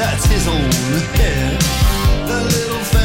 That's his own hair. The little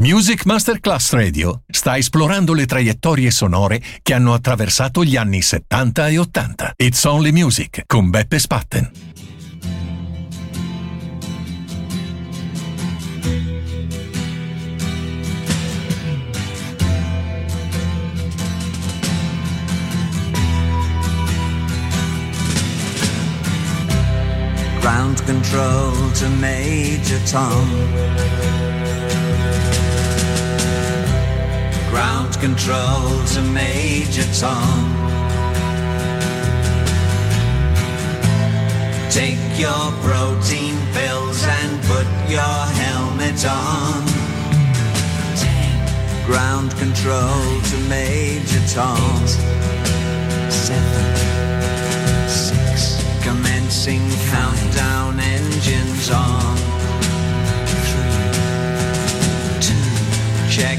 Music Masterclass Radio sta esplorando le traiettorie sonore che hanno attraversato gli anni 70 e 80. It's Only Music con Beppe Spatten. Ground control to Major Tom. Ground control to Major Tom. Take your protein pills and put your helmet on. Ground control to Major Tom. Seven, six, commencing countdown engines on. Three, two, check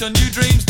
Your new dreams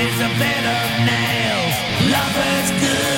is a bed of nails. Love is good.